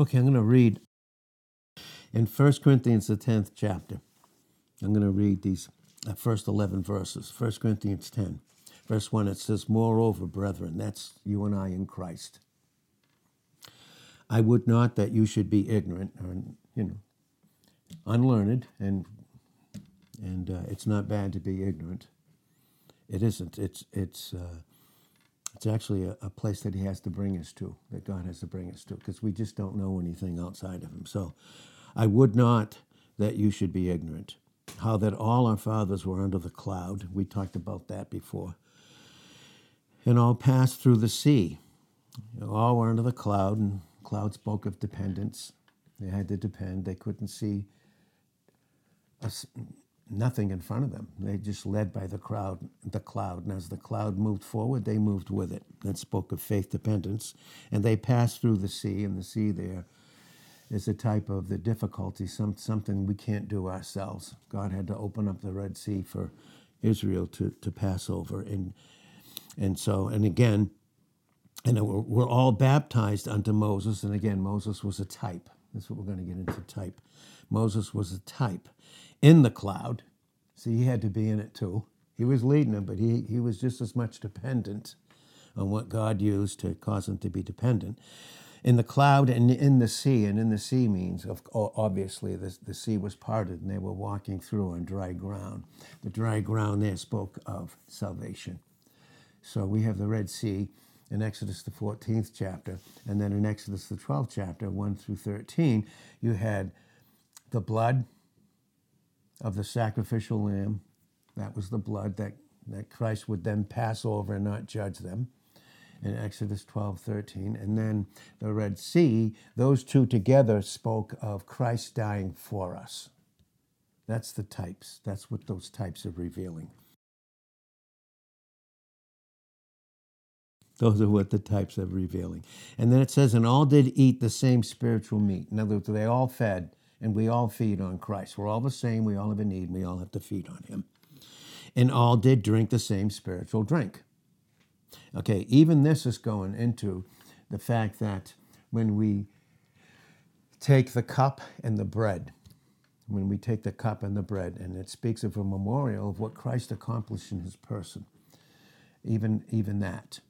Okay, I'm going to read in 1 Corinthians, the 10th chapter. I'm going to read these uh, first 11 verses. 1 Corinthians 10, verse 1, it says, Moreover, brethren, that's you and I in Christ. I would not that you should be ignorant or, you know, unlearned, and, and uh, it's not bad to be ignorant. It isn't. It's, it's, uh, it's actually a, a, place that he has to bring us to, that God has to bring us to, because we just don't know anything outside of him. So I would not that you should be ignorant. How that all our fathers were under the cloud. We talked about that before. And all passed through the sea. All were under the cloud, and cloud spoke of dependence. They had to depend. They couldn't see nothing in front of them. They just led by the crowd, the cloud. And as the cloud moved forward, they moved with it. That spoke of faith dependence. And they passed through the sea, and the sea there is a type of the difficulty, some, something we can't do ourselves. God had to open up the Red Sea for Israel to, to pass over. And, and so, and again, and we're, we're all baptized unto Moses. And again, Moses was a type. That's what we're going to get into type. Moses was a type in the cloud. See, he had to be in it too. He was leading them, but he, he was just as much dependent on what God used to cause him to be dependent. In the cloud and in the sea, and in the sea means, obviously, the, the sea was parted and they were walking through on dry ground. The dry ground there spoke of salvation. So we have the Red Sea in Exodus, the 14th chapter, and then in Exodus, the 12th chapter, 1 through 13, you had the blood of the sacrificial lamb. That was the blood that, that Christ would then pass over and not judge them in Exodus 12, 13. And then the Red Sea, those two together spoke of Christ dying for us. That's the types. That's what those types are revealing. Those are what the types are revealing. And then it says, and all did eat the same spiritual meat. In other words, they all fed and we all feed on Christ. We're all the same. We all have a need. We all have to feed on Him. And all did drink the same spiritual drink. Okay, even this is going into the fact that when we take the cup and the bread, when we take the cup and the bread, and it speaks of a memorial of what Christ accomplished in his person, even, even that,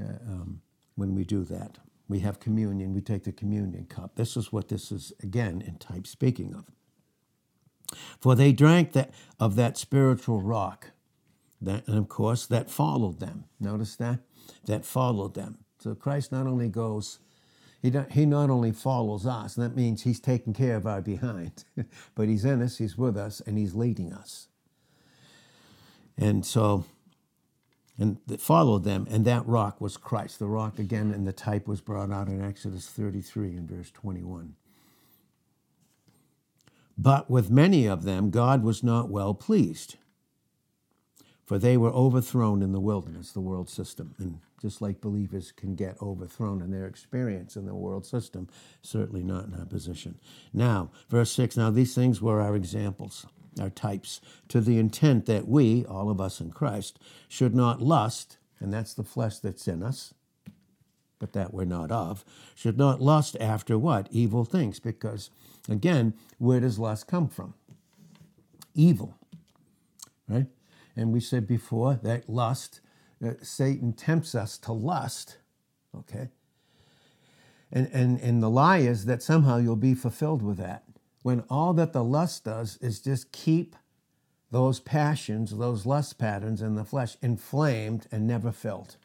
uh, um, when we do that we have communion, we take the communion cup. This is what this is, again, in type speaking of. For they drank that, of that spiritual rock, that, and of course, that followed them. Notice that? That followed them. So Christ not only goes, he, he not only follows us, and that means he's taking care of our behind, but he's in us, he's with us, and he's leading us. And so and that followed them, and that rock was Christ. The rock, again, and the type was brought out in Exodus 33 and verse 21. But with many of them, God was not well pleased, for they were overthrown in the wilderness, the world system. And just like believers can get overthrown in their experience in the world system, certainly not in our position. Now, verse 6 now these things were our examples our types, to the intent that we, all of us in Christ, should not lust, and that's the flesh that's in us, but that we're not of, should not lust after what? Evil things. Because, again, where does lust come from? Evil, right? And we said before that lust, uh, Satan tempts us to lust, okay? And, and, and the lie is that somehow you'll be fulfilled with that when all that the lust does is just keep those passions, those lust patterns in the flesh inflamed and never filled.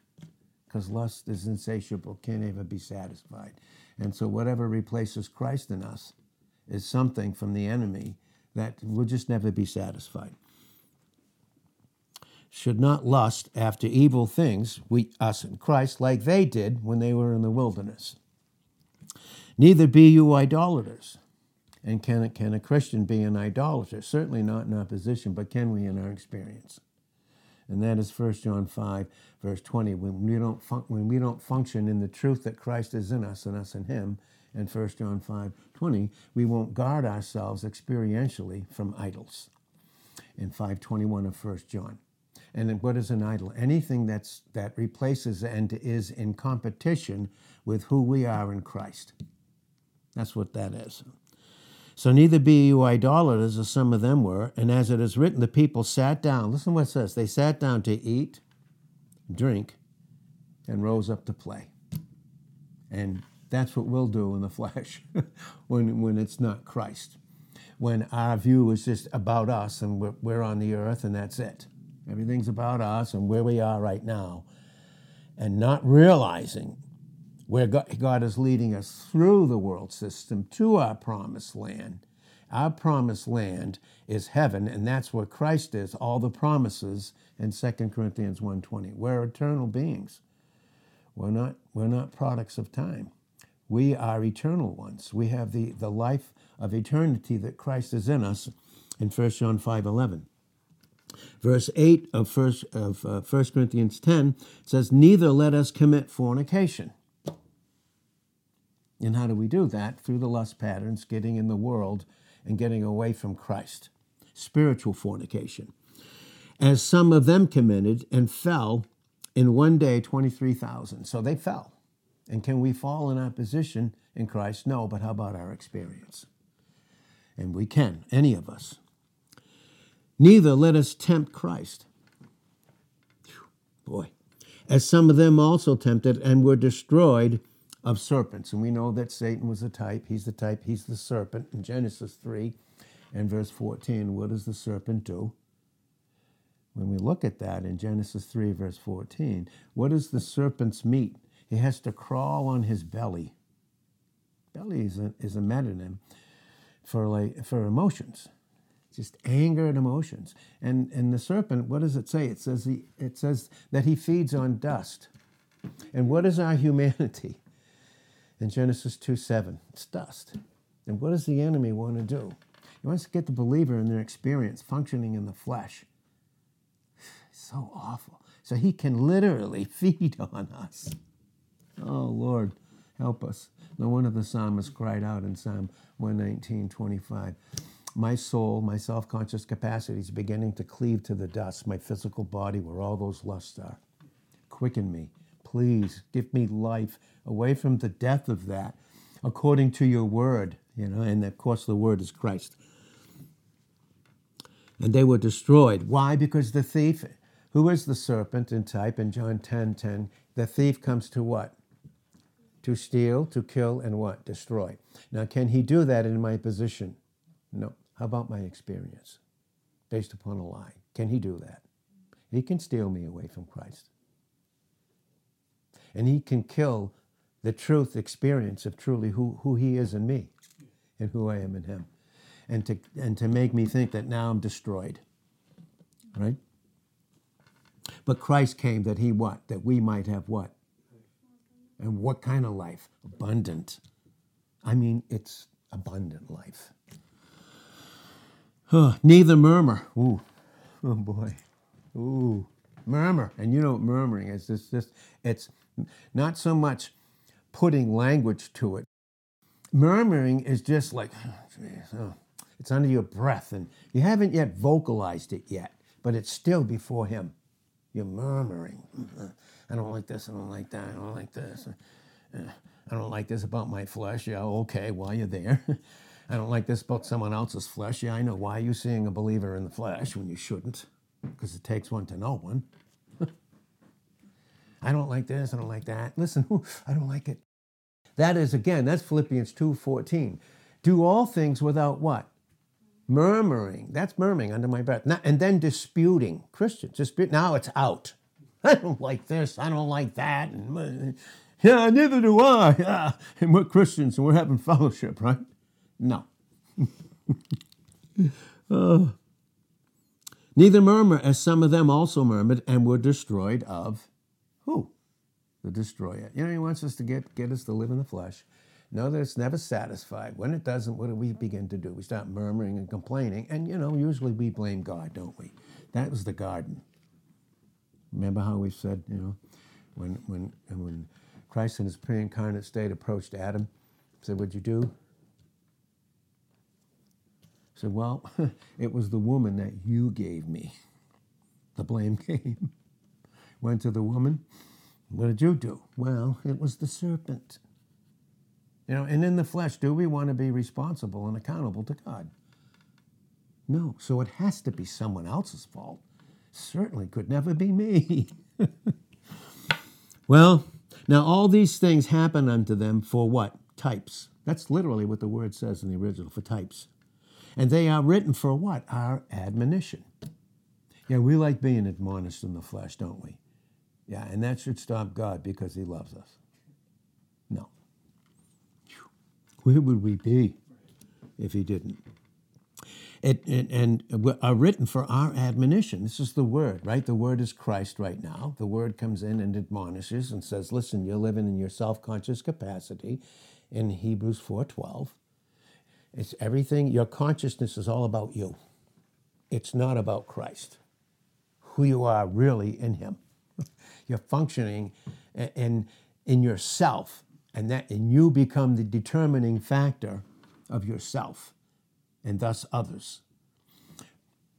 Because lust is insatiable, can't ever be satisfied. And so, whatever replaces Christ in us is something from the enemy that will just never be satisfied. Should not lust after evil things, we, us and Christ, like they did when they were in the wilderness. Neither be you idolaters and can, can a Christian be an idolater? Certainly not in our position, but can we in our experience? And that is 1 John 5, verse 20. When we, don't fun- when we don't function in the truth that Christ is in us and us in Him, and 1 John 5, 20, we won't guard ourselves experientially from idols. In 521 of 1 John. And what is an idol? Anything that's, that replaces and is in competition with who we are in Christ. That's what that is. So neither be you idolaters, as some of them were. And as it is written, the people sat down. Listen what it says. They sat down to eat, drink, and rose up to play. And that's what we'll do in the flesh when, when it's not Christ. When our view is just about us and we're, we're on the earth and that's it. Everything's about us and where we are right now. And not realizing where God is leading us through the world system to our promised land. Our promised land is heaven, and that's where Christ is. All the promises in 2 Corinthians 1.20. We're eternal beings. We're not, we're not products of time. We are eternal ones. We have the, the life of eternity that Christ is in us in 1 John 5.11. Verse 8 of 1, of, uh, 1 Corinthians 10 says, Neither let us commit fornication and how do we do that? Through the lust patterns, getting in the world and getting away from Christ. Spiritual fornication. As some of them committed and fell in one day 23,000. So they fell. And can we fall in our position in Christ? No, but how about our experience? And we can, any of us. Neither let us tempt Christ. Boy. As some of them also tempted and were destroyed of serpents. And we know that Satan was a type. He's the type, he's the serpent. In Genesis 3 and verse 14, what does the serpent do? When we look at that in Genesis 3, verse 14, what is the serpent's meat? He has to crawl on his belly. Belly is a, is a metonym for, like, for emotions, just anger and emotions. And, and the serpent, what does it say? It says, he, it says that he feeds on dust. And what is our humanity? In Genesis 2 7. It's dust. And what does the enemy want to do? He wants to get the believer in their experience functioning in the flesh. It's so awful. So he can literally feed on us. Oh, Lord, help us. No one of the psalmists cried out in Psalm 119 25. My soul, my self conscious capacity is beginning to cleave to the dust, my physical body, where all those lusts are. Quicken me please give me life away from the death of that according to your word you know and of course the word is christ. And they were destroyed. Why? Because the thief who is the serpent in type in john 10 10 the thief comes to what? To steal to kill and what? Destroy. Now can he do that in my position? No. How about my experience? Based upon a lie. Can he do that? He can steal me away from christ and he can kill the truth experience of truly who, who he is in me and who I am in him. And to, and to make me think that now I'm destroyed. Right? But Christ came that he what? That we might have what? And what kind of life? Abundant. I mean, it's abundant life. Huh, neither murmur. Ooh, oh boy. Ooh, murmur. And you know what murmuring is? It's just, it's not so much putting language to it. Murmuring is just like, oh, it's under your breath, and you haven't yet vocalized it yet, but it's still before Him. You're murmuring. I don't like this, I don't like that, I don't like this. I don't like this about my flesh. Yeah, okay, while you're there. I don't like this about someone else's flesh. Yeah, I know. Why are you seeing a believer in the flesh when you shouldn't? Because it takes one to know one. I don't like this, I don't like that. Listen, I don't like it. That is again, that's Philippians 2:14. Do all things without what? Murmuring. That's murmuring under my breath. and then disputing. Christians dispute. Now it's out. I don't like this. I don't like that. And, yeah, neither do I. Yeah. And we're Christians and we're having fellowship, right? No. uh, neither murmur as some of them also murmured and were destroyed of? The destroyer. You know, he wants us to get, get us to live in the flesh. Know that it's never satisfied. When it doesn't, what do we begin to do? We start murmuring and complaining. And, you know, usually we blame God, don't we? That was the garden. Remember how we said, you know, when, when, when Christ in his pre incarnate state approached Adam, said, What'd you do? He said, Well, it was the woman that you gave me. The blame came went to the woman. What did you do? Well, it was the serpent. You know, and in the flesh, do we want to be responsible and accountable to God? No. So it has to be someone else's fault. Certainly could never be me. well, now all these things happen unto them for what? Types. That's literally what the word says in the original for types. And they are written for what? Our admonition. Yeah, we like being admonished in the flesh, don't we? Yeah, and that should stop God because he loves us. No. Where would we be if he didn't? It, it, and are written for our admonition. This is the word, right? The word is Christ right now. The word comes in and admonishes and says, listen, you're living in your self-conscious capacity in Hebrews 4.12. It's everything, your consciousness is all about you. It's not about Christ, who you are really in him. You're functioning in, in yourself, and that and you become the determining factor of yourself and thus others.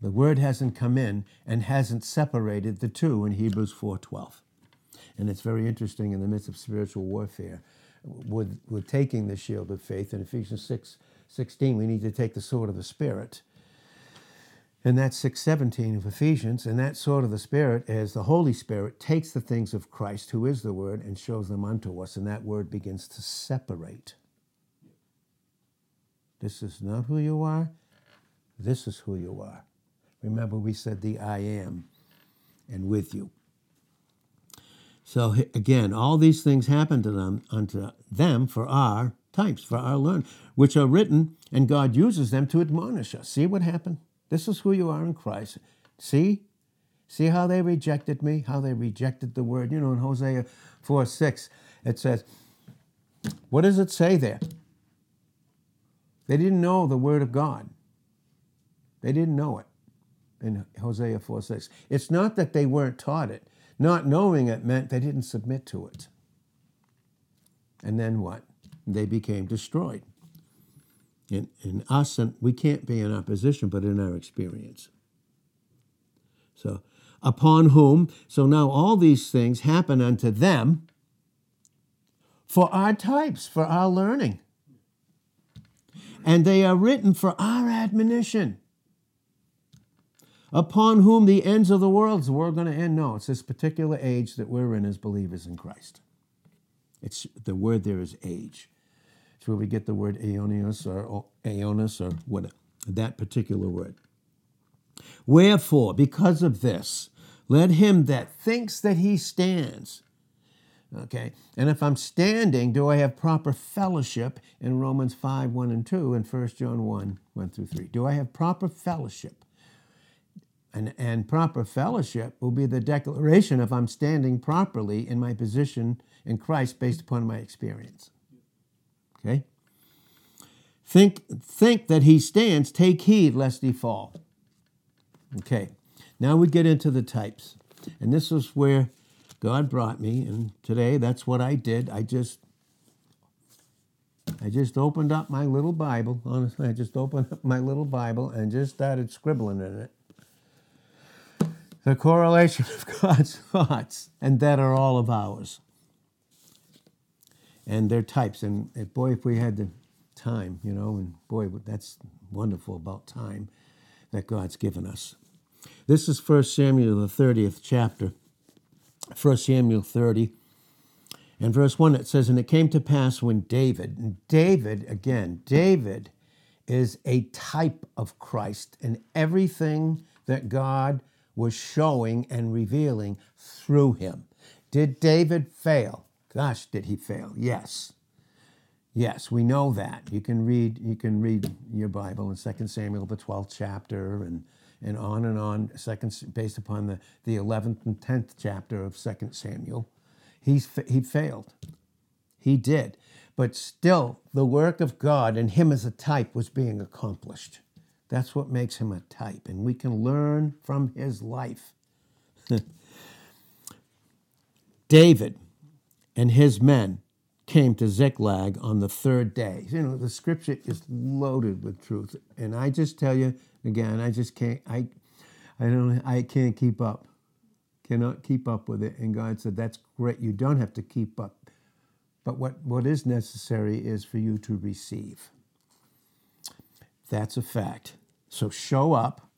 The word hasn't come in and hasn't separated the two in Hebrews 4:12. And it's very interesting in the midst of spiritual warfare. With, with taking the shield of faith in Ephesians 6 16, we need to take the sword of the Spirit. And that's 617 of Ephesians. And that sword of the Spirit is the Holy Spirit takes the things of Christ, who is the Word, and shows them unto us. And that Word begins to separate this is not who you are. This is who you are. Remember, we said the I am and with you. So again, all these things happen to them unto them for our types, for our learn, which are written, and God uses them to admonish us. See what happened? This is who you are in Christ. See? See how they rejected me, how they rejected the word. You know, in Hosea 4 6, it says, what does it say there? They didn't know the Word of God. They didn't know it in Hosea 4 6. It's not that they weren't taught it. Not knowing it meant they didn't submit to it. And then what? They became destroyed. In, in us, and we can't be in opposition, but in our experience. So, upon whom, so now all these things happen unto them for our types, for our learning and they are written for our admonition. Upon whom the ends of the world, is world going to end? No, it's this particular age that we're in as believers in Christ. It's the word there is age. It's where we get the word aeonios or aeonis or what that particular word. Wherefore, because of this, let him that thinks that he stands Okay. And if I'm standing, do I have proper fellowship in Romans 5, 1 and 2 and 1 John 1, 1 through 3? Do I have proper fellowship? And, and proper fellowship will be the declaration if I'm standing properly in my position in Christ based upon my experience. Okay? Think, think that he stands, take heed lest he fall. Okay, now we get into the types. And this is where God brought me, and today that's what I did. I just I just opened up my little Bible. Honestly, I just opened up my little Bible and just started scribbling in it. The correlation of God's thoughts, and that are all of ours. And they're types. And boy, if we had the time, you know, and boy, that's wonderful about time that God's given us. This is 1 Samuel, the 30th chapter. 1 Samuel 30 and verse 1 it says, And it came to pass when David, and David, again, David is a type of Christ and everything that God was showing and revealing through him. Did David fail? Gosh, did he fail? Yes. Yes, we know that. You can read you can read your Bible in 2 Samuel the 12th chapter and and on and on, second, based upon the, the 11th and 10th chapter of 2 Samuel. He's, he failed. He did. But still, the work of God and him as a type was being accomplished. That's what makes him a type. And we can learn from his life. David and his men came to Ziklag on the third day. You know, the scripture is loaded with truth. And I just tell you, again, I just can't, I, I don't, I can't keep up. Cannot keep up with it. And God said, that's great. You don't have to keep up. But what, what is necessary is for you to receive. That's a fact. So show up.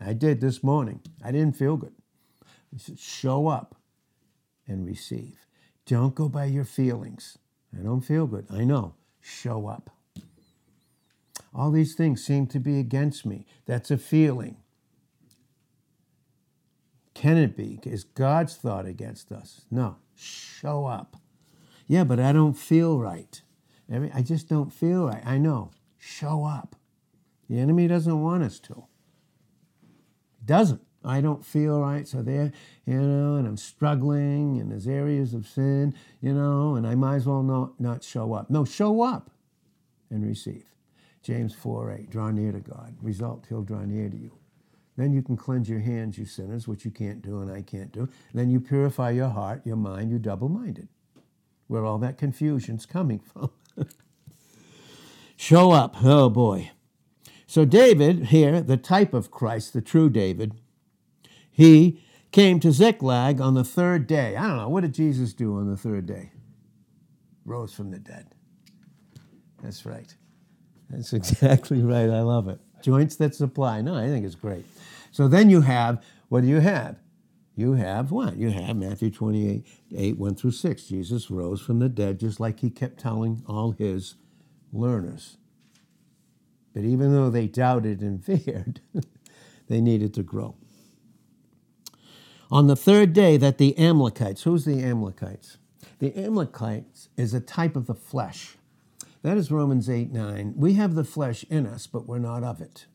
I did this morning. I didn't feel good. Show up and receive. Don't go by your feelings. I don't feel good. I know. Show up. All these things seem to be against me. That's a feeling. Can it be? Is God's thought against us? No. Show up. Yeah, but I don't feel right. I just don't feel right. I know. Show up. The enemy doesn't want us to. Doesn't. I don't feel right, so there, you know, and I'm struggling, and there's areas of sin, you know, and I might as well not, not show up. No, show up and receive. James 4 8, draw near to God. Result, he'll draw near to you. Then you can cleanse your hands, you sinners, which you can't do and I can't do. Then you purify your heart, your mind, you double minded, where all that confusion's coming from. Show up. Oh boy. So, David, here, the type of Christ, the true David, he came to Ziklag on the third day. I don't know, what did Jesus do on the third day? Rose from the dead. That's right. That's exactly right. I love it. Joints that supply. No, I think it's great. So then you have, what do you have? You have what? You have Matthew 28, 8, 1 through 6. Jesus rose from the dead, just like he kept telling all his learners. But even though they doubted and feared, they needed to grow. On the third day, that the Amalekites, who's the Amalekites? The Amalekites is a type of the flesh. That is Romans 8 9. We have the flesh in us, but we're not of it.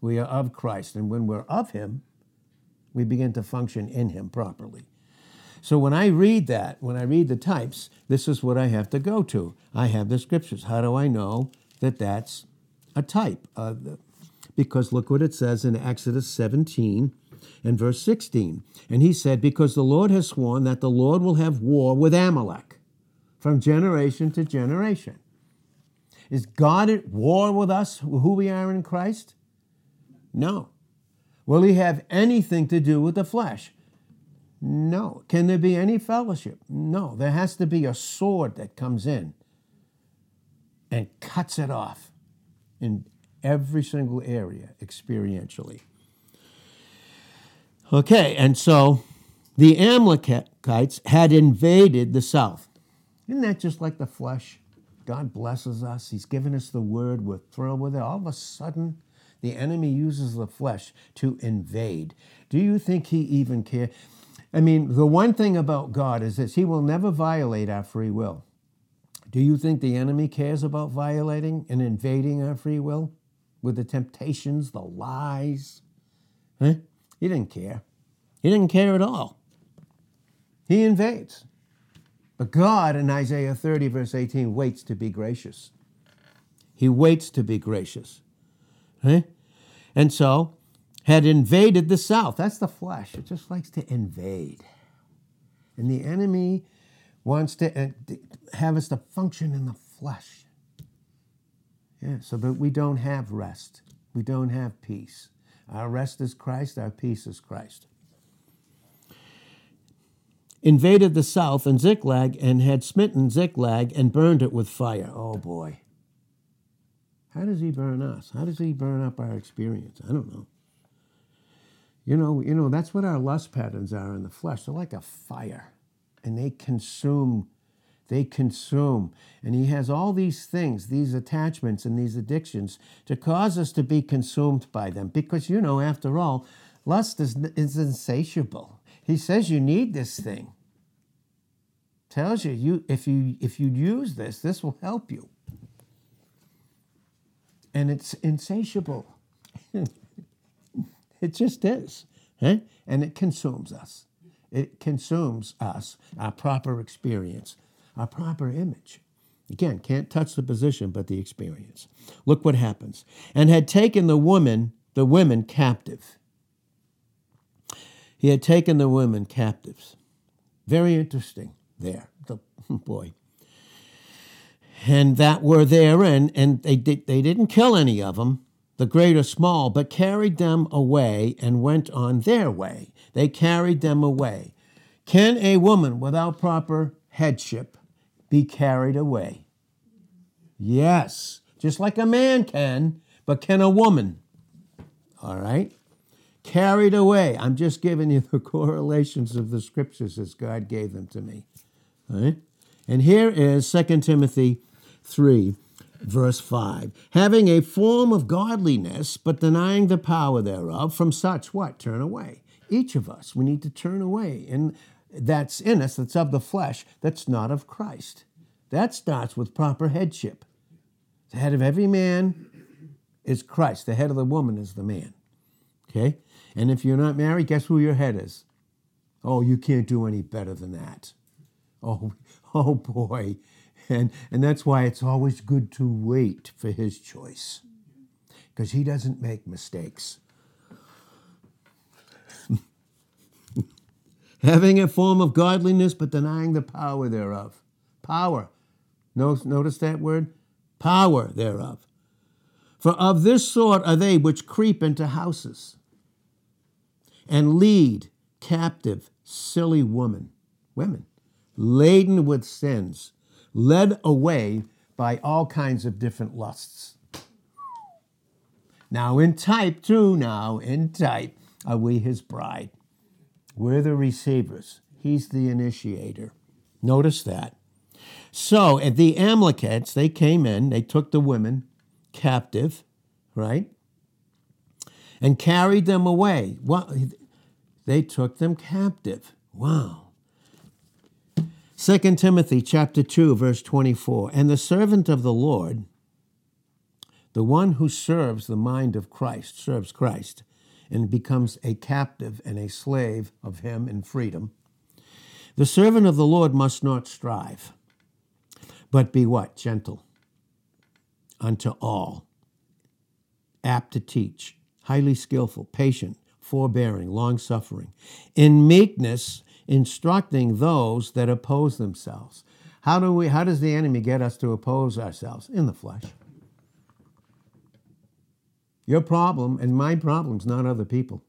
We are of Christ. And when we're of Him, we begin to function in Him properly. So when I read that, when I read the types, this is what I have to go to. I have the scriptures. How do I know that that's a type? Because look what it says in Exodus 17 and verse 16. And he said, Because the Lord has sworn that the Lord will have war with Amalek from generation to generation. Is God at war with us, who we are in Christ? No. Will he have anything to do with the flesh? No. Can there be any fellowship? No. There has to be a sword that comes in and cuts it off in every single area experientially. Okay, and so the Amalekites had invaded the south. Isn't that just like the flesh? God blesses us. He's given us the word. We're thrilled with it. All of a sudden, the enemy uses the flesh to invade. Do you think he even cares? I mean, the one thing about God is this He will never violate our free will. Do you think the enemy cares about violating and invading our free will with the temptations, the lies? Huh? He didn't care. He didn't care at all. He invades. But God in Isaiah 30, verse 18, waits to be gracious. He waits to be gracious. And so, had invaded the south. That's the flesh. It just likes to invade. And the enemy wants to uh, have us to function in the flesh. Yeah, so that we don't have rest. We don't have peace. Our rest is Christ, our peace is Christ invaded the south and Ziklag and had smitten Ziklag and burned it with fire. Oh boy. How does he burn us? How does he burn up our experience? I don't know. You know, you know, that's what our lust patterns are in the flesh. They're like a fire. And they consume, they consume. And he has all these things, these attachments and these addictions to cause us to be consumed by them. Because, you know, after all, lust is, is insatiable. He says you need this thing. Tells you, you if you if you use this, this will help you. And it's insatiable. it just is. Eh? And it consumes us. It consumes us, our proper experience, our proper image. Again, can't touch the position, but the experience. Look what happens. And had taken the woman, the women captive. He had taken the women captives. Very interesting there. The, boy. And that were there, and, and they, did, they didn't kill any of them, the great or small, but carried them away and went on their way. They carried them away. Can a woman without proper headship be carried away. Yes, just like a man can, but can a woman? All right? Carried away. I'm just giving you the correlations of the scriptures as God gave them to me. All right? And here is 2 Timothy 3, verse 5. Having a form of godliness, but denying the power thereof, from such what? Turn away. Each of us, we need to turn away. And that's in us, that's of the flesh, that's not of Christ. That starts with proper headship. The head of every man is Christ, the head of the woman is the man. Okay? And if you're not married, guess who your head is? Oh, you can't do any better than that. Oh, oh boy. And, and that's why it's always good to wait for his choice because he doesn't make mistakes. Having a form of godliness, but denying the power thereof. Power. Notice that word? Power thereof. For of this sort are they which creep into houses and lead captive silly women, women, laden with sins, led away by all kinds of different lusts. Now, in type, too, now, in type, are we his bride. We're the receivers, he's the initiator. Notice that. So, at the Amalekites, they came in, they took the women captive, right? And carried them away. Well, they took them captive. Wow. 2 Timothy chapter 2 verse 24 and the servant of the Lord the one who serves the mind of Christ serves Christ and becomes a captive and a slave of him in freedom the servant of the Lord must not strive but be what gentle unto all apt to teach highly skillful patient forbearing long suffering in meekness instructing those that oppose themselves. How, do we, how does the enemy get us to oppose ourselves? In the flesh. Your problem and my problem's not other people.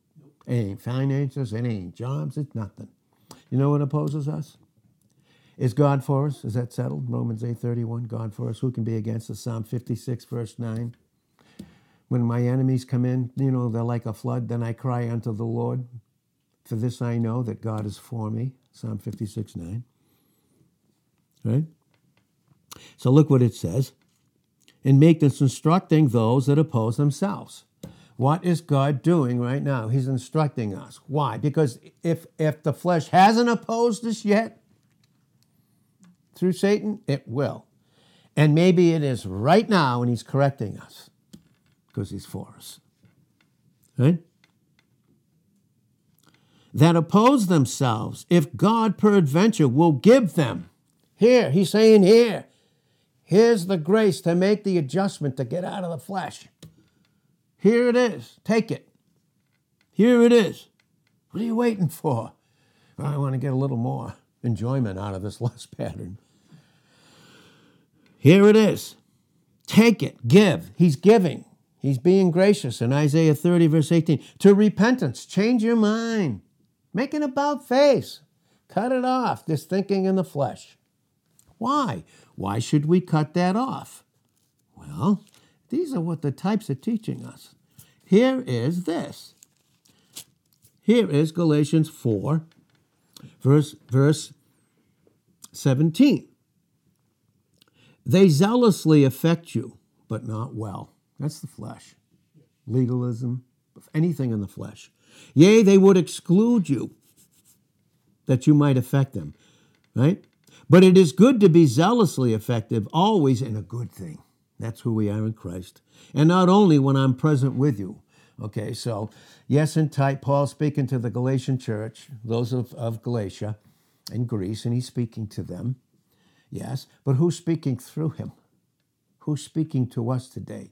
It ain't finances, it ain't jobs, it's nothing. You know what opposes us? Is God for us? Is that settled? Romans 8:31, God for us. Who can be against us? Psalm 56, verse 9. When my enemies come in, you know, they're like a flood, then I cry unto the Lord. For this I know that God is for me. Psalm 56 9. Right? So look what it says. In meekness, instructing those that oppose themselves. What is God doing right now? He's instructing us. Why? Because if, if the flesh hasn't opposed us yet through Satan, it will. And maybe it is right now, and he's correcting us because he's for us. Right? that oppose themselves, if God peradventure will give them. Here, he's saying here, here's the grace to make the adjustment to get out of the flesh. Here it is. Take it. Here it is. What are you waiting for? Well, I want to get a little more enjoyment out of this lust pattern. Here it is. Take it. Give. He's giving. He's being gracious in Isaiah 30, verse 18. To repentance. Change your mind. Make an about face. Cut it off, this thinking in the flesh. Why? Why should we cut that off? Well, these are what the types are teaching us. Here is this. Here is Galatians 4, verse, verse 17. They zealously affect you, but not well. That's the flesh. Legalism, anything in the flesh. Yea, they would exclude you that you might affect them, right? But it is good to be zealously effective always in a good thing. That's who we are in Christ. And not only when I'm present with you. Okay, so yes, in type, Paul speaking to the Galatian church, those of, of Galatia and Greece, and he's speaking to them. Yes, but who's speaking through him? Who's speaking to us today?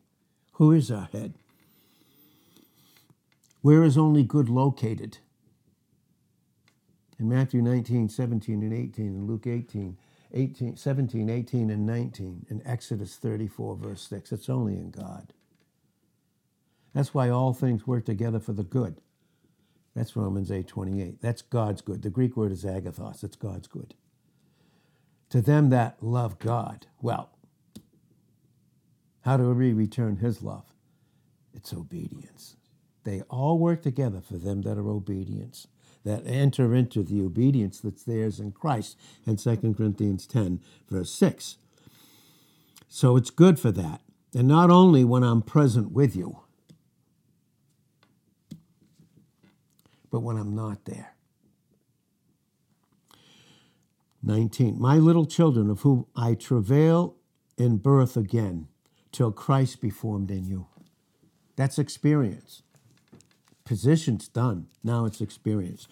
Who is our head? Where is only good located? In Matthew 19, 17, and 18, and Luke 18, 18, 17, 18, and 19, in Exodus 34, verse 6, it's only in God. That's why all things work together for the good. That's Romans 8, 28. That's God's good. The Greek word is agathos, it's God's good. to them that love God. Well, how do we return his love? It's obedience. They all work together for them that are obedience, that enter into the obedience that's theirs in Christ in 2 Corinthians 10, verse 6. So it's good for that. And not only when I'm present with you, but when I'm not there. 19. My little children, of whom I travail in birth again, till Christ be formed in you. That's experience. Position's done. Now it's experience.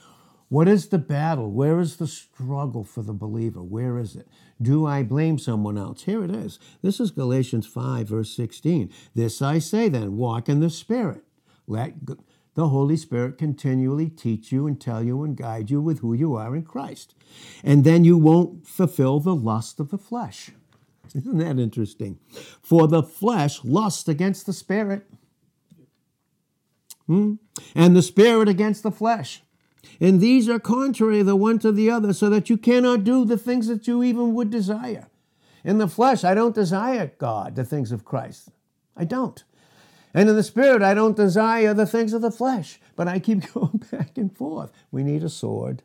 What is the battle? Where is the struggle for the believer? Where is it? Do I blame someone else? Here it is. This is Galatians 5, verse 16. This I say then walk in the Spirit. Let the Holy Spirit continually teach you and tell you and guide you with who you are in Christ. And then you won't fulfill the lust of the flesh. Isn't that interesting? For the flesh lusts against the Spirit, hmm? and the Spirit against the flesh. And these are contrary the one to the other, so that you cannot do the things that you even would desire. In the flesh, I don't desire God, the things of Christ. I don't. And in the spirit, I don't desire the things of the flesh, but I keep going back and forth. We need a sword.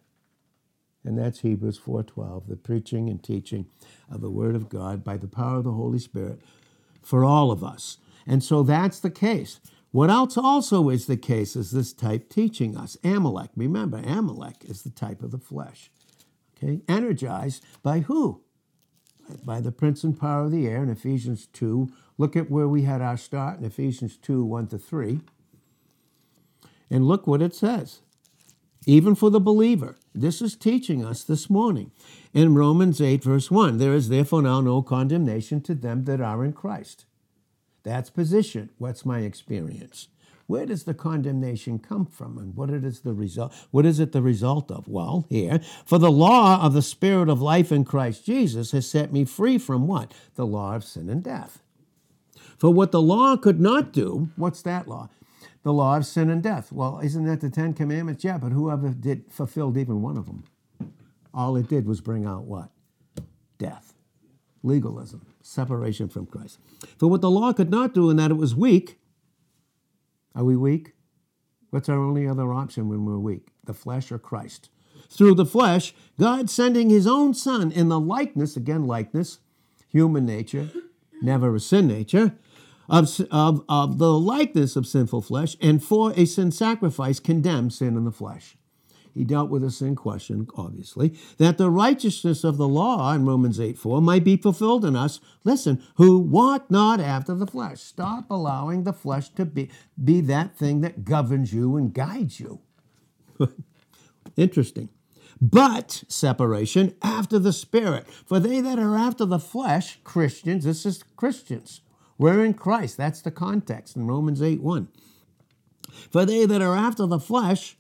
And that's Hebrews 4:12, the preaching and teaching of the word of God by the power of the Holy Spirit for all of us. And so that's the case. What else also is the case is this type teaching us. Amalek, remember, Amalek is the type of the flesh. Okay? Energized by who? By the prince and power of the air in Ephesians 2. Look at where we had our start in Ephesians 2 1 to 3. And look what it says even for the believer. This is teaching us this morning in Romans 8, verse 1. There is therefore now no condemnation to them that are in Christ. That's position. What's my experience? Where does the condemnation come from and what is the result what is it the result of? Well, here, for the law of the spirit of life in Christ Jesus has set me free from what? The law of sin and death. For what the law could not do, what's that law? the law of sin and death. Well, isn't that the Ten Commandments? Yeah, but whoever did fulfilled even one of them? All it did was bring out what? Death. Legalism, separation from Christ. For what the law could not do in that it was weak, are we weak? What's our only other option when we're weak? The flesh or Christ? Through the flesh, God sending his own Son in the likeness, again, likeness, human nature, never a sin nature, of, of, of the likeness of sinful flesh, and for a sin sacrifice condemned sin in the flesh. He dealt with a sin question, obviously, that the righteousness of the law in Romans 8 4 might be fulfilled in us, listen, who walk not after the flesh. Stop allowing the flesh to be, be that thing that governs you and guides you. Interesting. But separation after the Spirit. For they that are after the flesh, Christians, this is Christians, we're in Christ. That's the context in Romans 8 1. For they that are after the flesh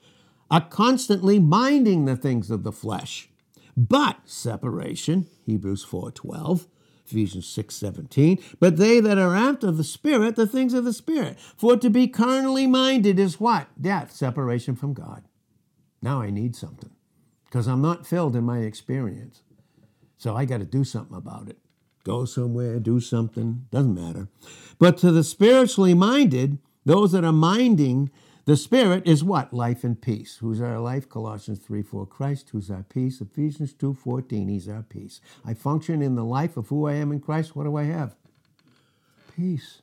are constantly minding the things of the flesh. But separation, Hebrews 4 12, Ephesians 6 17. But they that are after the Spirit, the things of the Spirit. For to be carnally minded is what? Death, separation from God. Now I need something because I'm not filled in my experience. So I got to do something about it go somewhere, do something, doesn't matter. But to the spiritually minded, those that are minding the Spirit is what? Life and peace. Who's our life? Colossians 3 4. Christ, who's our peace? Ephesians 2 14. He's our peace. I function in the life of who I am in Christ. What do I have? Peace.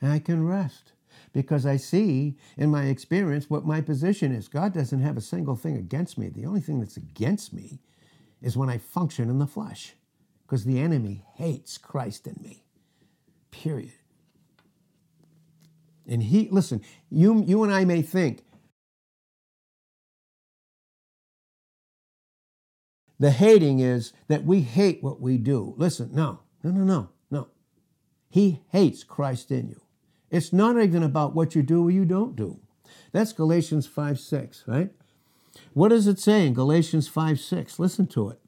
And I can rest because I see in my experience what my position is. God doesn't have a single thing against me. The only thing that's against me is when I function in the flesh because the enemy hates Christ in me. Period. And he, listen, you, you and I may think the hating is that we hate what we do. Listen, no, no, no, no, no. He hates Christ in you. It's not even about what you do or you don't do. That's Galatians 5 6, right? What does it say in Galatians 5 6? Listen to it.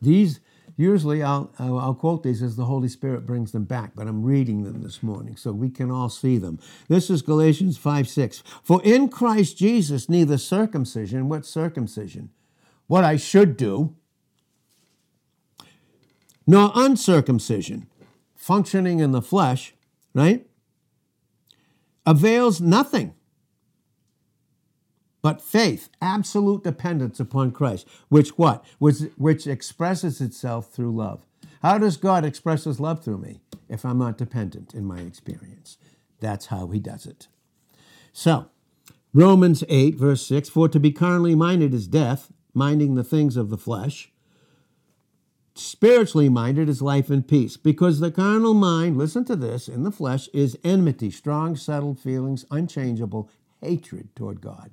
These, usually I'll, I'll quote these as the Holy Spirit brings them back, but I'm reading them this morning so we can all see them. This is Galatians 5 6. For in Christ Jesus, neither circumcision, what circumcision? what I should do, nor uncircumcision, functioning in the flesh, right, avails nothing but faith, absolute dependence upon Christ, which what? Which, which expresses itself through love. How does God express his love through me if I'm not dependent in my experience? That's how he does it. So, Romans 8, verse 6 For to be carnally minded is death, minding the things of the flesh. Spiritually minded is life and peace, because the carnal mind, listen to this, in the flesh is enmity, strong, settled feelings, unchangeable, hatred toward God.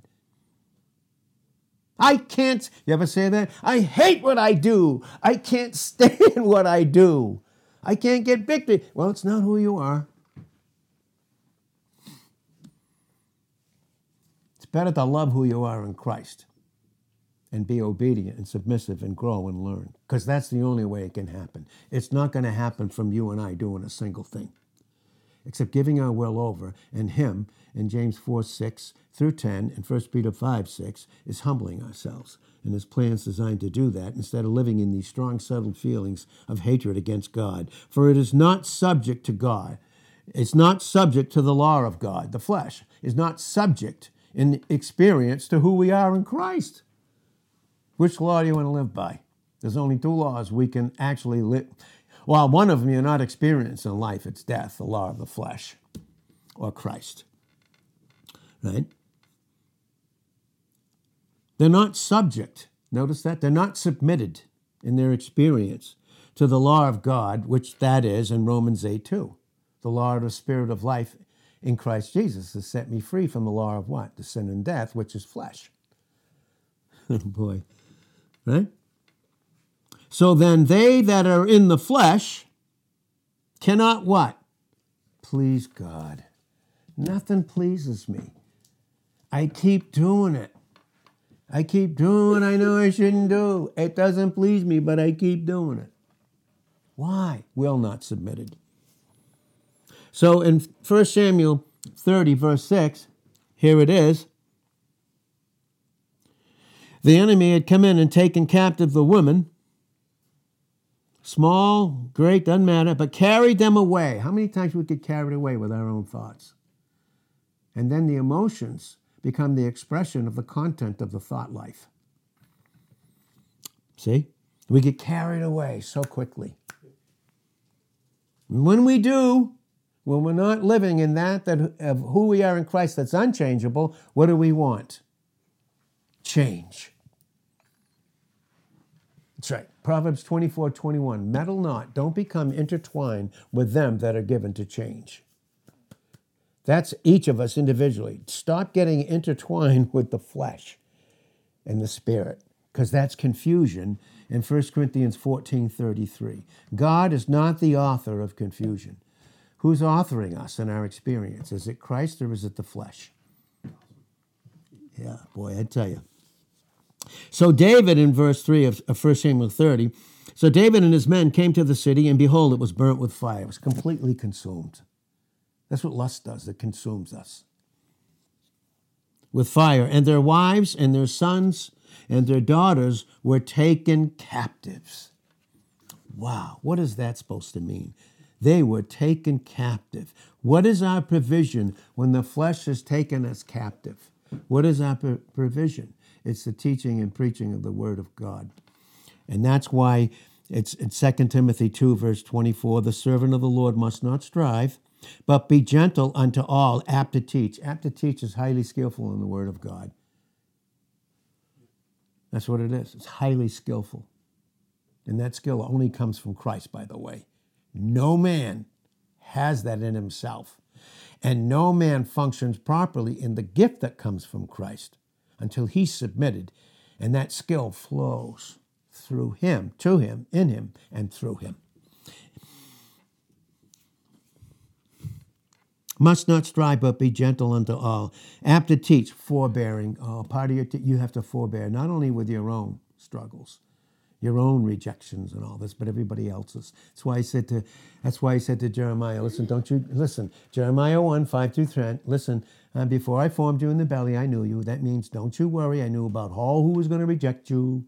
I can't, you ever say that? I hate what I do. I can't stand what I do. I can't get victory. Well, it's not who you are. It's better to love who you are in Christ and be obedient and submissive and grow and learn because that's the only way it can happen. It's not going to happen from you and I doing a single thing except giving our will over and Him in James 4 6 through 10 and 1 Peter 5 6 is humbling ourselves. And his plan's designed to do that instead of living in these strong, settled feelings of hatred against God. For it is not subject to God. It's not subject to the law of God. The flesh is not subject in experience to who we are in Christ. Which law do you want to live by? There's only two laws we can actually live. Well, one of them you're not experiencing in life, it's death, the law of the flesh, or Christ. Right? They're not subject, notice that? They're not submitted in their experience to the law of God, which that is in Romans 8 2. The law of the Spirit of life in Christ Jesus has set me free from the law of what? The sin and death, which is flesh. oh boy. Right? So then they that are in the flesh cannot what? Please God. Nothing pleases me. I keep doing it. I keep doing what I know I shouldn't do. It doesn't please me, but I keep doing it. Why? Will not submitted. So in 1 Samuel 30, verse 6, here it is. The enemy had come in and taken captive the women, Small, great, doesn't matter, but carried them away. How many times we get carried away with our own thoughts? And then the emotions become the expression of the content of the thought life. See? We get carried away so quickly. When we do, when we're not living in that, that of who we are in Christ that's unchangeable, what do we want? Change. That's right. Proverbs 24 21. Meddle not, don't become intertwined with them that are given to change. That's each of us individually. Stop getting intertwined with the flesh and the spirit, because that's confusion in 1 Corinthians 14 33. God is not the author of confusion. Who's authoring us in our experience? Is it Christ or is it the flesh? Yeah, boy, I tell you. So David in verse 3 of 1 Samuel 30, so David and his men came to the city, and behold, it was burnt with fire. It was completely consumed. That's what lust does, it consumes us. With fire. And their wives and their sons and their daughters were taken captives. Wow, what is that supposed to mean? They were taken captive. What is our provision when the flesh has taken us captive? What is our provision? It's the teaching and preaching of the Word of God. And that's why it's in 2 Timothy 2, verse 24 the servant of the Lord must not strive, but be gentle unto all, apt to teach. Apt to teach is highly skillful in the Word of God. That's what it is. It's highly skillful. And that skill only comes from Christ, by the way. No man has that in himself. And no man functions properly in the gift that comes from Christ until he's submitted, and that skill flows through him, to him, in him, and through him. Must not strive, but be gentle unto all. Apt to teach, forbearing. Oh, part of your t- you have to forbear, not only with your own struggles, your own rejections and all this, but everybody else's. That's why I said to that's why I said to Jeremiah, listen, don't you listen, Jeremiah 1, 5 through 10, listen, uh, before I formed you in the belly, I knew you. That means don't you worry. I knew about all who was going to reject you.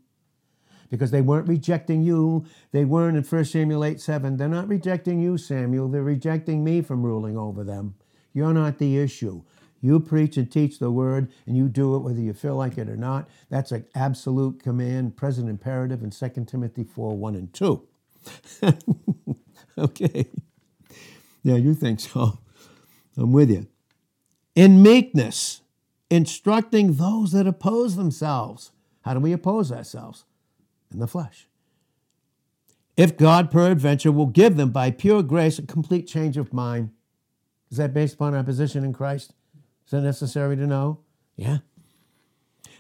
Because they weren't rejecting you. They weren't in 1 Samuel 8 7. They're not rejecting you, Samuel. They're rejecting me from ruling over them. You're not the issue. You preach and teach the word, and you do it whether you feel like it or not. That's an absolute command, present imperative in 2 Timothy 4 1 and 2. okay. Yeah, you think so. I'm with you. In meekness, instructing those that oppose themselves. How do we oppose ourselves? In the flesh. If God peradventure will give them by pure grace a complete change of mind. Is that based upon our position in Christ? Is that necessary to know? Yeah.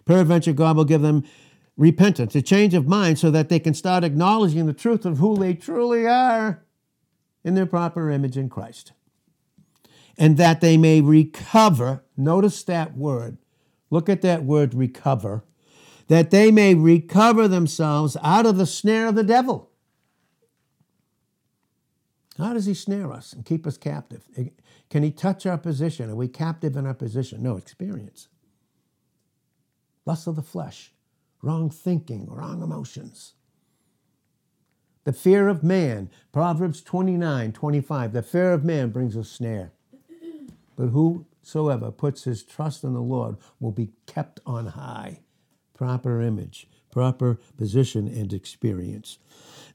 Peradventure, God will give them repentance, a change of mind, so that they can start acknowledging the truth of who they truly are in their proper image in Christ. And that they may recover, notice that word, look at that word recover, that they may recover themselves out of the snare of the devil. How does he snare us and keep us captive? Can he touch our position? Are we captive in our position? No, experience. Lust of the flesh, wrong thinking, wrong emotions. The fear of man, Proverbs 29 25, the fear of man brings a snare. But whosoever puts his trust in the Lord will be kept on high. Proper image, proper position, and experience.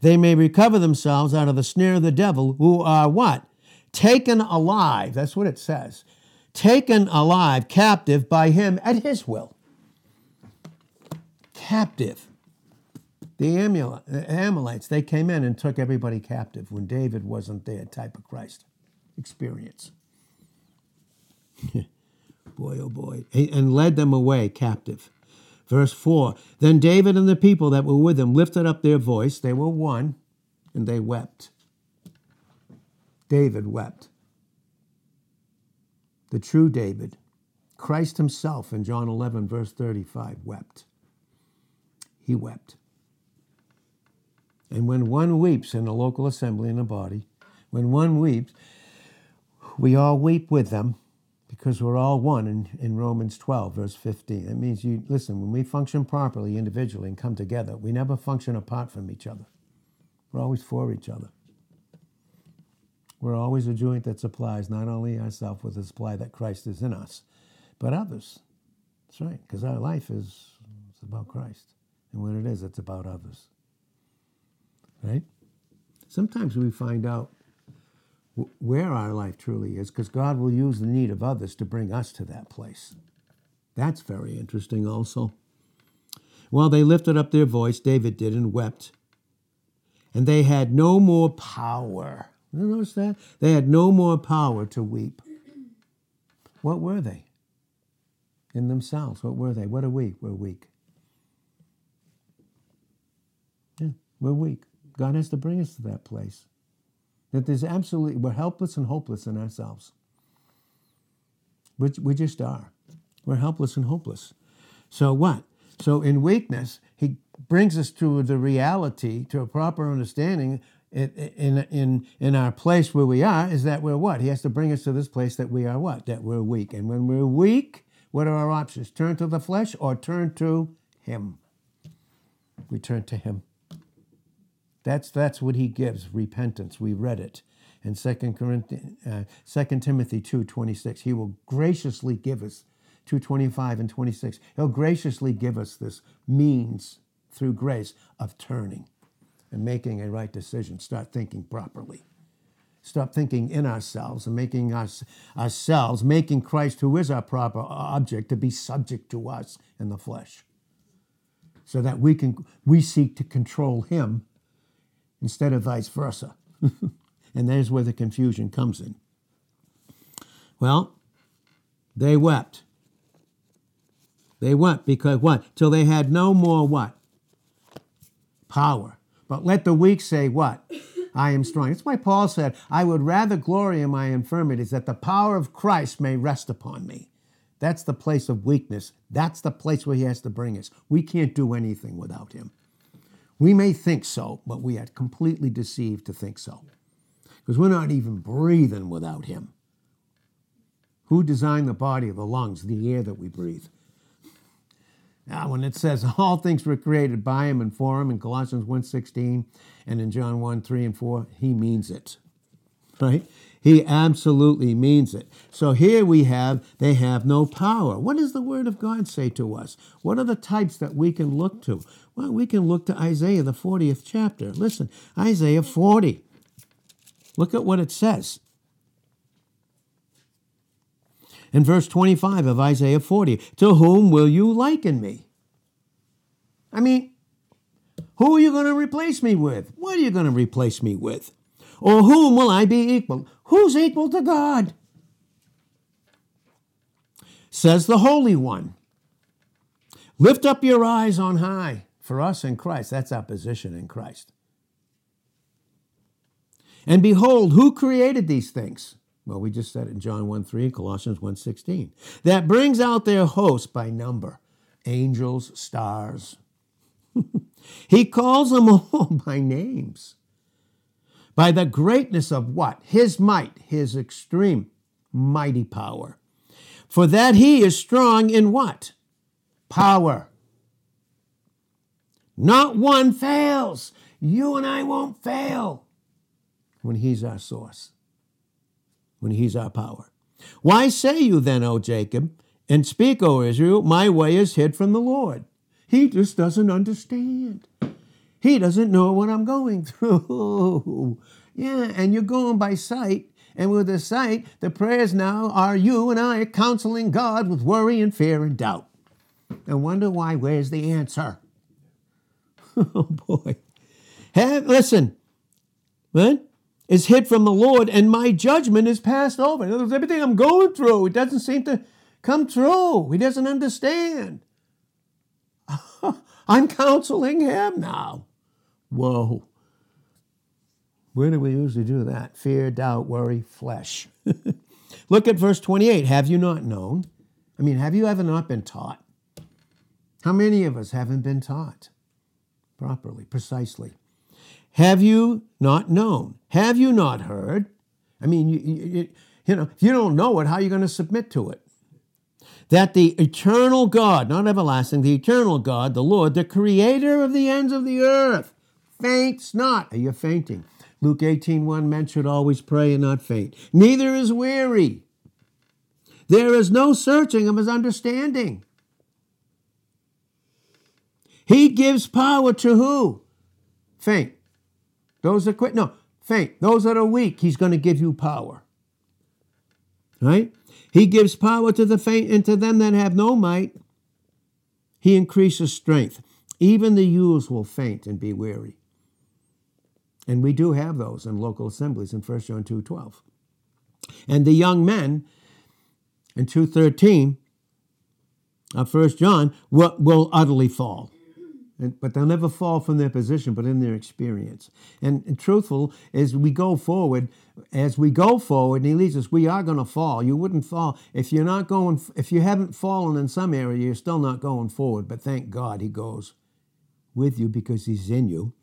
They may recover themselves out of the snare of the devil, who are what? taken alive, that's what it says, taken alive, captive by him at his will. Captive. The Amalekites, they came in and took everybody captive when David wasn't there, type of Christ. Experience. boy, oh boy. And led them away captive. Verse 4 Then David and the people that were with him lifted up their voice. They were one, and they wept. David wept. The true David, Christ himself in John 11, verse 35, wept. He wept. And when one weeps in a local assembly in a body, when one weeps, we all weep with them because we're all one in, in Romans 12, verse 15. That means you, listen, when we function properly individually and come together, we never function apart from each other. We're always for each other. We're always a joint that supplies not only ourselves with the supply that Christ is in us, but others. That's right, because our life is it's about Christ. And when it is, it's about others. Right? Sometimes we find out where our life truly is because God will use the need of others to bring us to that place. That's very interesting, also. While they lifted up their voice, David did and wept. And they had no more power you notice that? They had no more power to weep. What were they? In themselves, what were they? What are we? We're weak. Yeah, we're weak. God has to bring us to that place. That there's absolutely, we're helpless and hopeless in ourselves. We, we just are. We're helpless and hopeless. So what? So in weakness, he brings us to the reality, to a proper understanding in, in, in our place where we are is that we're what? He has to bring us to this place that we are what? That we're weak. And when we're weak, what are our options? Turn to the flesh or turn to Him? We turn to Him. That's, that's what He gives repentance. We read it in 2 Corinthians, uh, 2 Timothy 2 26. He will graciously give us 225 and 26. He'll graciously give us this means through grace of turning and making a right decision. Start thinking properly. Stop thinking in ourselves and making us ourselves, making Christ, who is our proper object, to be subject to us in the flesh. So that we can we seek to control him instead of vice versa. and there's where the confusion comes in. Well, they wept. They wept because what? Till they had no more what? Power. But let the weak say, What? I am strong. That's why Paul said, I would rather glory in my infirmities, that the power of Christ may rest upon me. That's the place of weakness. That's the place where he has to bring us. We can't do anything without him. We may think so, but we are completely deceived to think so. Because we're not even breathing without him. Who designed the body the lungs, the air that we breathe? Now, when it says all things were created by him and for him in Colossians 1.16 and in John 1, 3 and 4, he means it. Right? He absolutely means it. So here we have, they have no power. What does the Word of God say to us? What are the types that we can look to? Well, we can look to Isaiah, the 40th chapter. Listen, Isaiah 40. Look at what it says. In verse 25 of Isaiah 40, to whom will you liken me? I mean, who are you going to replace me with? What are you going to replace me with? Or whom will I be equal? Who's equal to God? Says the Holy One. Lift up your eyes on high for us in Christ. That's our position in Christ. And behold, who created these things? Well, we just said it in John 1 3 and Colossians 1 16. That brings out their host by number angels, stars. he calls them all by names. By the greatness of what? His might, his extreme mighty power. For that he is strong in what? Power. Not one fails. You and I won't fail when he's our source when he's our power. Why say you then, O Jacob, and speak, O Israel, my way is hid from the Lord? He just doesn't understand. He doesn't know what I'm going through. yeah, and you're going by sight. And with the sight, the prayers now are you and I counseling God with worry and fear and doubt. And wonder why, where's the answer? oh boy. Have, listen, is hid from the Lord, and my judgment is passed over. Everything I'm going through, it doesn't seem to come true. He doesn't understand. I'm counseling him now. Whoa. Where do we usually do that? Fear, doubt, worry, flesh. Look at verse 28. Have you not known? I mean, have you ever not been taught? How many of us haven't been taught properly, precisely? Have you not known? Have you not heard? I mean, you, you, you know, if you don't know it, how are you going to submit to it? That the eternal God, not everlasting, the eternal God, the Lord, the creator of the ends of the earth, faints not. Are you fainting? Luke 18 1 men should always pray and not faint. Neither is weary. There is no searching of his understanding. He gives power to who? Faint. Those that quit, no, faint. Those that are weak, he's going to give you power. Right? He gives power to the faint and to them that have no might. He increases strength. Even the youths will faint and be weary. And we do have those in local assemblies in 1 John 2.12. And the young men in 2.13 of 1 John will, will utterly fall and, but they'll never fall from their position, but in their experience. And, and truthful, as we go forward, as we go forward, and he leads us, we are going to fall. You wouldn't fall if you're not going. If you haven't fallen in some area, you're still not going forward. But thank God, he goes with you because he's in you.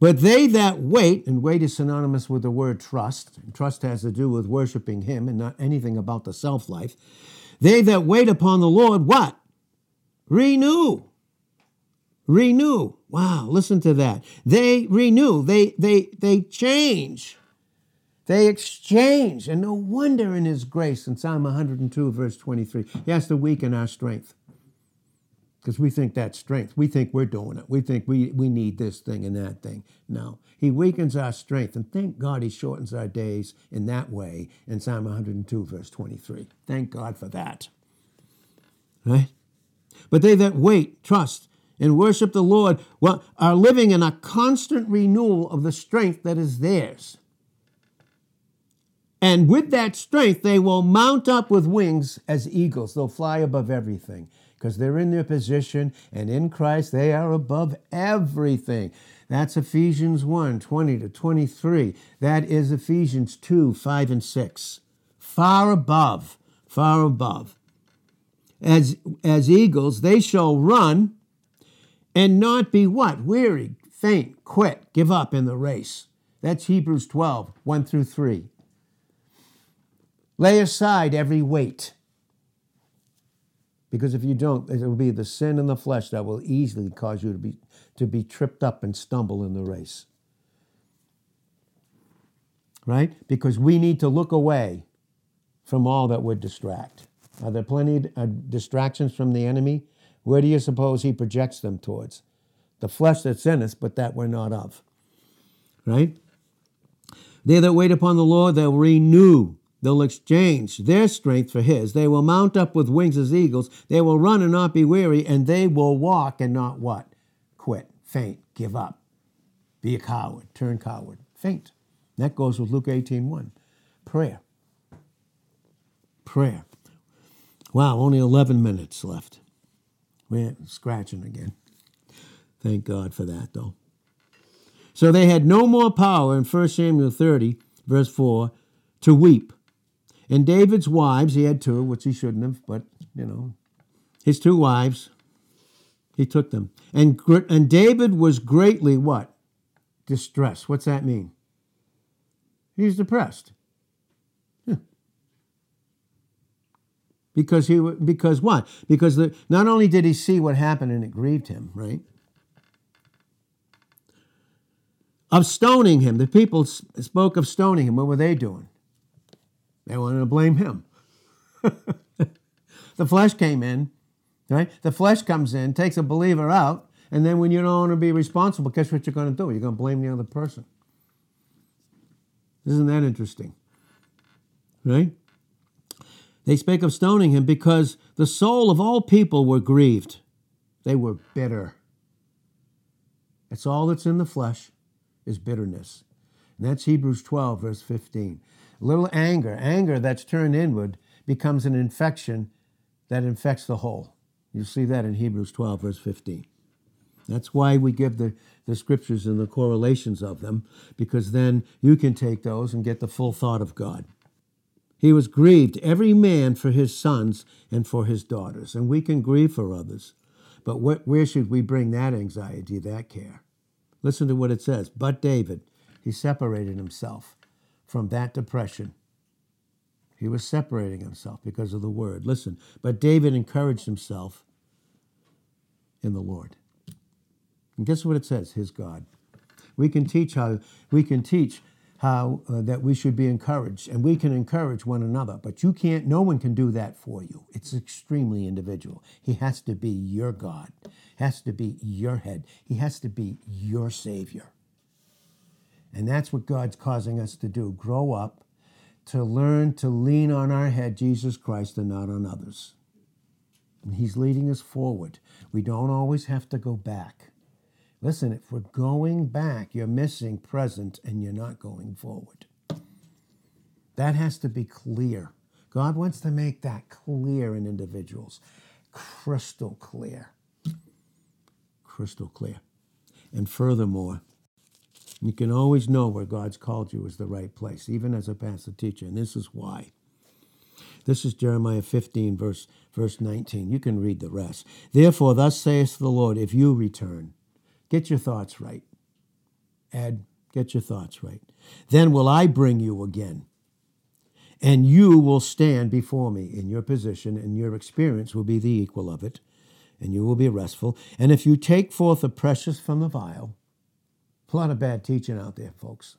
But they that wait, and wait is synonymous with the word trust, and trust has to do with worshiping him and not anything about the self life. They that wait upon the Lord, what? Renew renew. Wow, listen to that. They renew, they they they change. They exchange. And no wonder in his grace in Psalm 102, verse 23, he has to weaken our strength. Because we think that's strength. We think we're doing it. We think we, we need this thing and that thing. No. He weakens our strength. And thank God he shortens our days in that way in Psalm 102, verse 23. Thank God for that. Right? But they that wait, trust, and worship the Lord well, are living in a constant renewal of the strength that is theirs. And with that strength, they will mount up with wings as eagles. They'll fly above everything because they're in their position, and in Christ, they are above everything. That's Ephesians 1 20 to 23. That is Ephesians 2 5 and 6. Far above, far above. As, as eagles, they shall run and not be what? Weary, faint, quit, give up in the race. That's Hebrews 12, 1 through 3. Lay aside every weight. Because if you don't, it will be the sin in the flesh that will easily cause you to be to be tripped up and stumble in the race. Right? Because we need to look away from all that would distract. Are there plenty of distractions from the enemy? Where do you suppose he projects them towards? The flesh that's in us, but that we're not of. Right? They that wait upon the Lord, they'll renew. They'll exchange their strength for his. They will mount up with wings as eagles. They will run and not be weary, and they will walk and not what? Quit, faint, give up, be a coward, turn coward, faint. That goes with Luke 18 1. Prayer. Prayer. Wow, only 11 minutes left. We're scratching again. Thank God for that, though. So they had no more power in 1 Samuel 30, verse 4, to weep. And David's wives, he had two, which he shouldn't have, but, you know, his two wives, he took them. And, and David was greatly what? Distressed. What's that mean? He's depressed. Because he because what? Because the, not only did he see what happened and it grieved him, right? Of stoning him, the people spoke of stoning him. What were they doing? They wanted to blame him. the flesh came in, right? The flesh comes in, takes a believer out, and then when you don't want to be responsible, guess what you're going to do? You're going to blame the other person. Isn't that interesting? Right? They spake of stoning him because the soul of all people were grieved. They were bitter. That's all that's in the flesh is bitterness. And that's Hebrews 12, verse 15. Little anger, anger that's turned inward, becomes an infection that infects the whole. You see that in Hebrews 12, verse 15. That's why we give the, the scriptures and the correlations of them, because then you can take those and get the full thought of God. He was grieved, every man for his sons and for his daughters. And we can grieve for others. But wh- where should we bring that anxiety, that care? Listen to what it says. But David, he separated himself from that depression. He was separating himself because of the word. Listen, but David encouraged himself in the Lord. And guess what it says? His God. We can teach how we can teach how uh, that we should be encouraged and we can encourage one another but you can't no one can do that for you it's extremely individual he has to be your god has to be your head he has to be your savior and that's what god's causing us to do grow up to learn to lean on our head jesus christ and not on others and he's leading us forward we don't always have to go back Listen, if we're going back, you're missing present and you're not going forward. That has to be clear. God wants to make that clear in individuals, crystal clear. Crystal clear. And furthermore, you can always know where God's called you is the right place, even as a pastor teacher. And this is why. This is Jeremiah 15, verse, verse 19. You can read the rest. Therefore, thus saith the Lord, if you return, Get your thoughts right. Ed, get your thoughts right. Then will I bring you again. And you will stand before me in your position, and your experience will be the equal of it, and you will be restful. And if you take forth the precious from the vial, a lot of bad teaching out there, folks.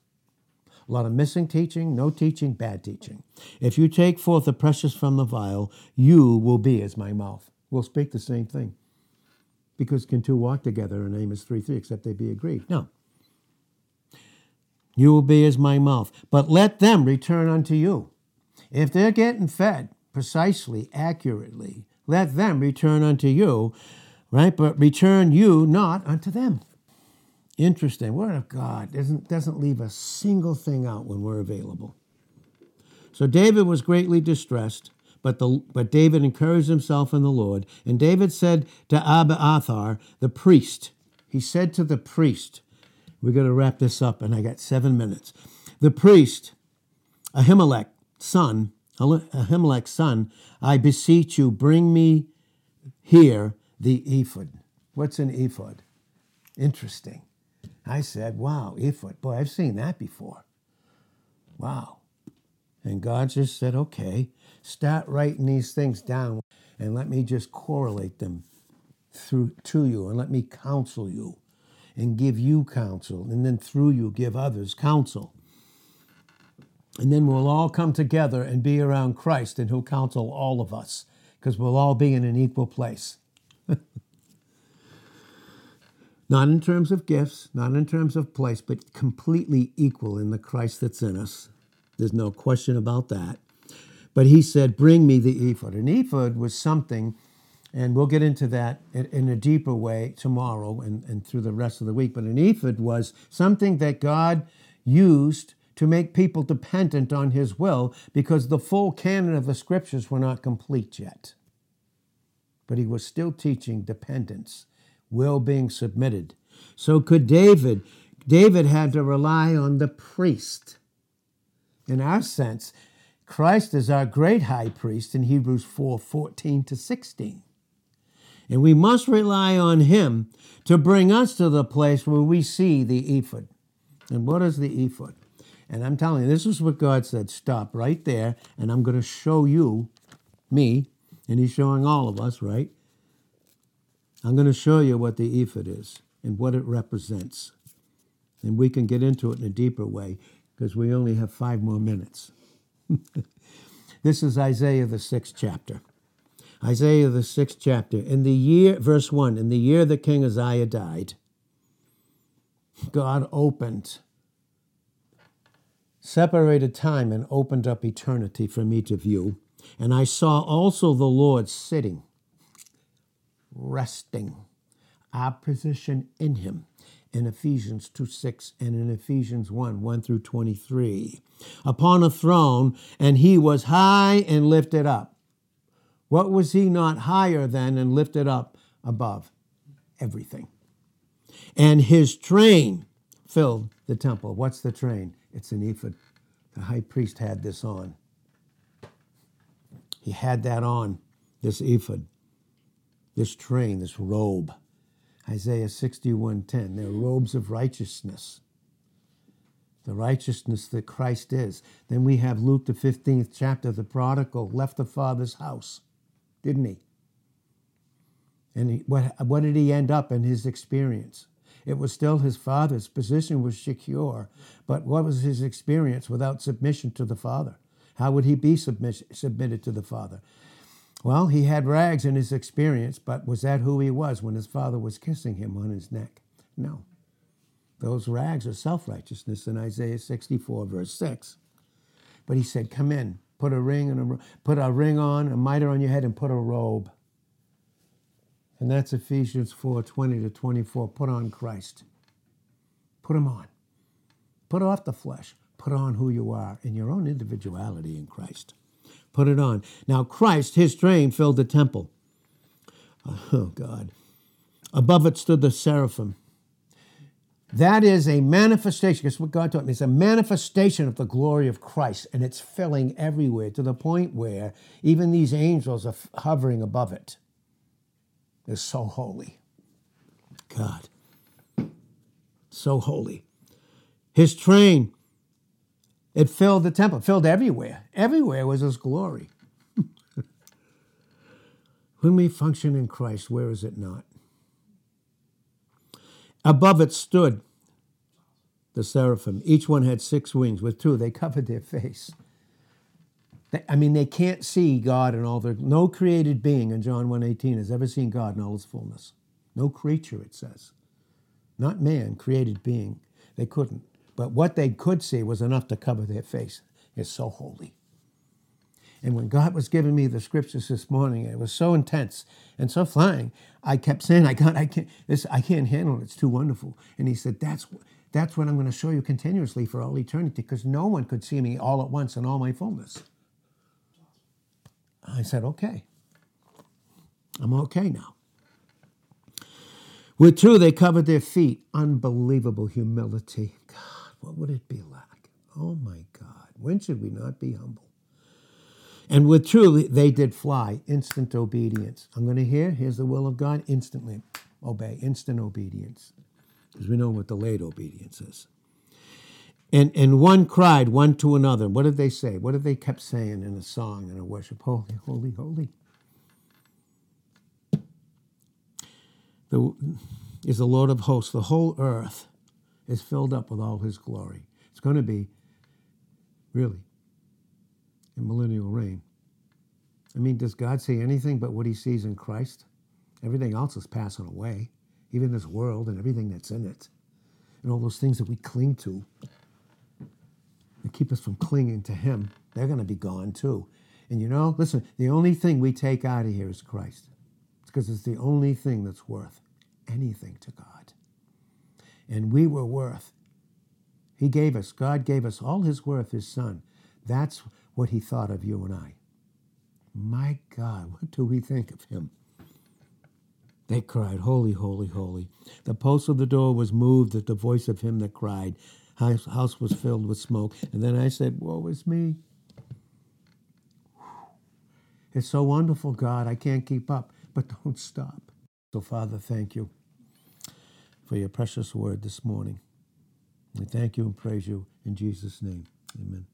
A lot of missing teaching, no teaching, bad teaching. If you take forth the precious from the vial, you will be as my mouth. We'll speak the same thing. Because can two walk together in Amos 3 3 except they be agreed? No. You will be as my mouth. But let them return unto you. If they're getting fed precisely, accurately, let them return unto you, right? But return you not unto them. Interesting. Word of God doesn't, doesn't leave a single thing out when we're available. So David was greatly distressed but, the, but David encouraged himself in the Lord. And David said to Abiathar, the priest, he said to the priest, we're going to wrap this up, and I got seven minutes. The priest, Ahimelech, son, Ahimelech's son, I beseech you, bring me here the ephod. What's an ephod? Interesting. I said, wow, ephod. Boy, I've seen that before. Wow. And God just said, okay, start writing these things down and let me just correlate them through to you and let me counsel you and give you counsel and then through you give others counsel. And then we'll all come together and be around Christ and he'll counsel all of us because we'll all be in an equal place. not in terms of gifts, not in terms of place, but completely equal in the Christ that's in us. There's no question about that. But he said, Bring me the ephod. An ephod was something, and we'll get into that in a deeper way tomorrow and, and through the rest of the week. But an ephod was something that God used to make people dependent on his will because the full canon of the scriptures were not complete yet. But he was still teaching dependence, will being submitted. So could David. David had to rely on the priest in our sense, Christ is our great high priest in Hebrews 4 14 to 16. And we must rely on him to bring us to the place where we see the ephod. And what is the ephod? And I'm telling you, this is what God said stop right there, and I'm going to show you, me, and He's showing all of us, right? I'm going to show you what the ephod is and what it represents. And we can get into it in a deeper way because we only have five more minutes. this is Isaiah, the sixth chapter. Isaiah, the sixth chapter. In the year, verse 1, in the year that King Uzziah died, God opened, separated time, and opened up eternity for me to view. And I saw also the Lord sitting, resting, our position in him in Ephesians 2 6 and in Ephesians 1 1 through 23. Upon a throne, and he was high and lifted up. What was he not higher than and lifted up above? Everything. And his train filled the temple. What's the train? It's an ephod. The high priest had this on. He had that on, this ephod, this train, this robe. Isaiah 61:10. They're robes of righteousness. The righteousness that Christ is. Then we have Luke the 15th chapter, the prodigal left the father's house, didn't he? And he, what, what did he end up in his experience? It was still his father's position was secure, but what was his experience without submission to the father? How would he be submiss- submitted to the father? Well, he had rags in his experience, but was that who he was when his father was kissing him on his neck? No. Those rags are self righteousness in Isaiah 64, verse 6. But he said, Come in, put a ring and a, put a ring on, a mitre on your head, and put a robe. And that's Ephesians 4 20 to 24. Put on Christ. Put him on. Put off the flesh. Put on who you are in your own individuality in Christ put it on. Now, Christ, his train filled the temple. Oh, God. Above it stood the seraphim. That is a manifestation, because what God taught me, it's a manifestation of the glory of Christ, and it's filling everywhere to the point where even these angels are hovering above it. They're so holy. God. So holy. His train it filled the temple, filled everywhere. Everywhere was His glory. when we function in Christ, where is it not? Above it stood the seraphim. Each one had six wings. With two, they covered their face. I mean, they can't see God in all their. No created being in John 1.18 has ever seen God in all his fullness. No creature, it says. Not man, created being. They couldn't. But what they could see was enough to cover their face. It's so holy. And when God was giving me the scriptures this morning, it was so intense and so flying. I kept saying, "I can't, I can't, this, I can't handle it. It's too wonderful." And He said, "That's, that's what I'm going to show you continuously for all eternity, because no one could see me all at once in all my fullness." I said, "Okay, I'm okay now." With two, they covered their feet. Unbelievable humility. What would it be like? Oh my God, when should we not be humble? And with truly, they did fly, instant obedience. I'm going to hear, here's the will of God, instantly obey, instant obedience. Because we know what delayed obedience is. And, and one cried one to another. What did they say? What did they kept saying in a song and a worship? Holy, holy, holy. The, is the Lord of hosts. The whole earth is filled up with all his glory. It's going to be, really, in millennial reign. I mean, does God see anything but what he sees in Christ? Everything else is passing away, even this world and everything that's in it, and all those things that we cling to that keep us from clinging to him, they're going to be gone too. And you know, listen, the only thing we take out of here is Christ. It's because it's the only thing that's worth anything to God. And we were worth. He gave us, God gave us all his worth, his son. That's what he thought of you and I. My God, what do we think of him? They cried, Holy, holy, holy. The post of the door was moved at the voice of him that cried. House, house was filled with smoke. And then I said, Woe is me. It's so wonderful, God. I can't keep up, but don't stop. So, Father, thank you for your precious word this morning. We thank you and praise you in Jesus' name. Amen.